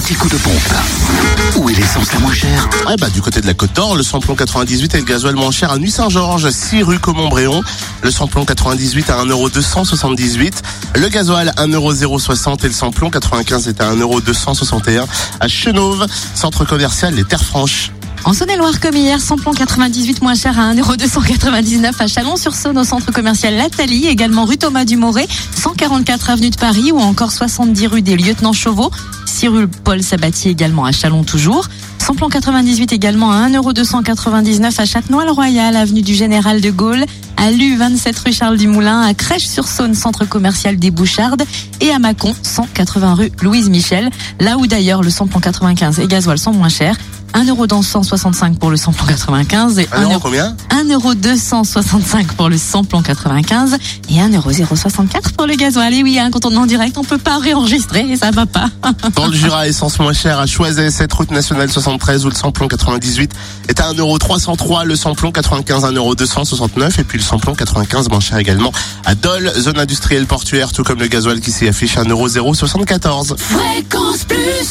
l'anti-coup de pompe. Où est l'essence la moins chère Ouais, bah, du côté de la Côte d'Or, le samplon 98 et le gasoil moins cher à Nuit-Saint-Georges, 6 rue Comont-Bréon. Le samplon 98 à 1,278€. Le gasoil 1,060€ et le samplon 95 est à 1,261€ à Chenauve, centre commercial Les Terres Franches. En Saône-et-Loire, comme hier, samplon 98 moins cher à 1,299€ à Chalon-sur-Saône au centre commercial Lathalie, également rue Thomas Dumoré, 144 avenue de Paris ou encore 70 rue des Lieutenants Chauveau, 6 rue Paul Sabatier également à Chalon toujours. Samplon 98 également à 1,299€ à Châtenois-le-Royal, avenue du Général de Gaulle, à Lu 27 rue Charles Dumoulin, à Crèche-sur-Saône, centre commercial des Bouchardes, et à Mâcon, 180 rue Louise Michel, là où d'ailleurs le samplon 95 et gasoil sont moins chers. 1 euro dans 165 pour le samplon 95 et 1 1 euro euro, combien 1 euro 265 pour le samplon 95 et 1 euro 064 pour le gasoil. Et oui, hein, quand on est en direct, on peut pas réenregistrer et ça va pas. Dans le Jura, essence moins chère à Choiset, cette route nationale 73 où le samplon 98 est à 1,303€, le samplon 95 à 1,269€ et puis le samplon 95 moins cher également à Dole, zone industrielle portuaire, tout comme le gasoil qui s'y affiche à 1,074€. Fréquence Plus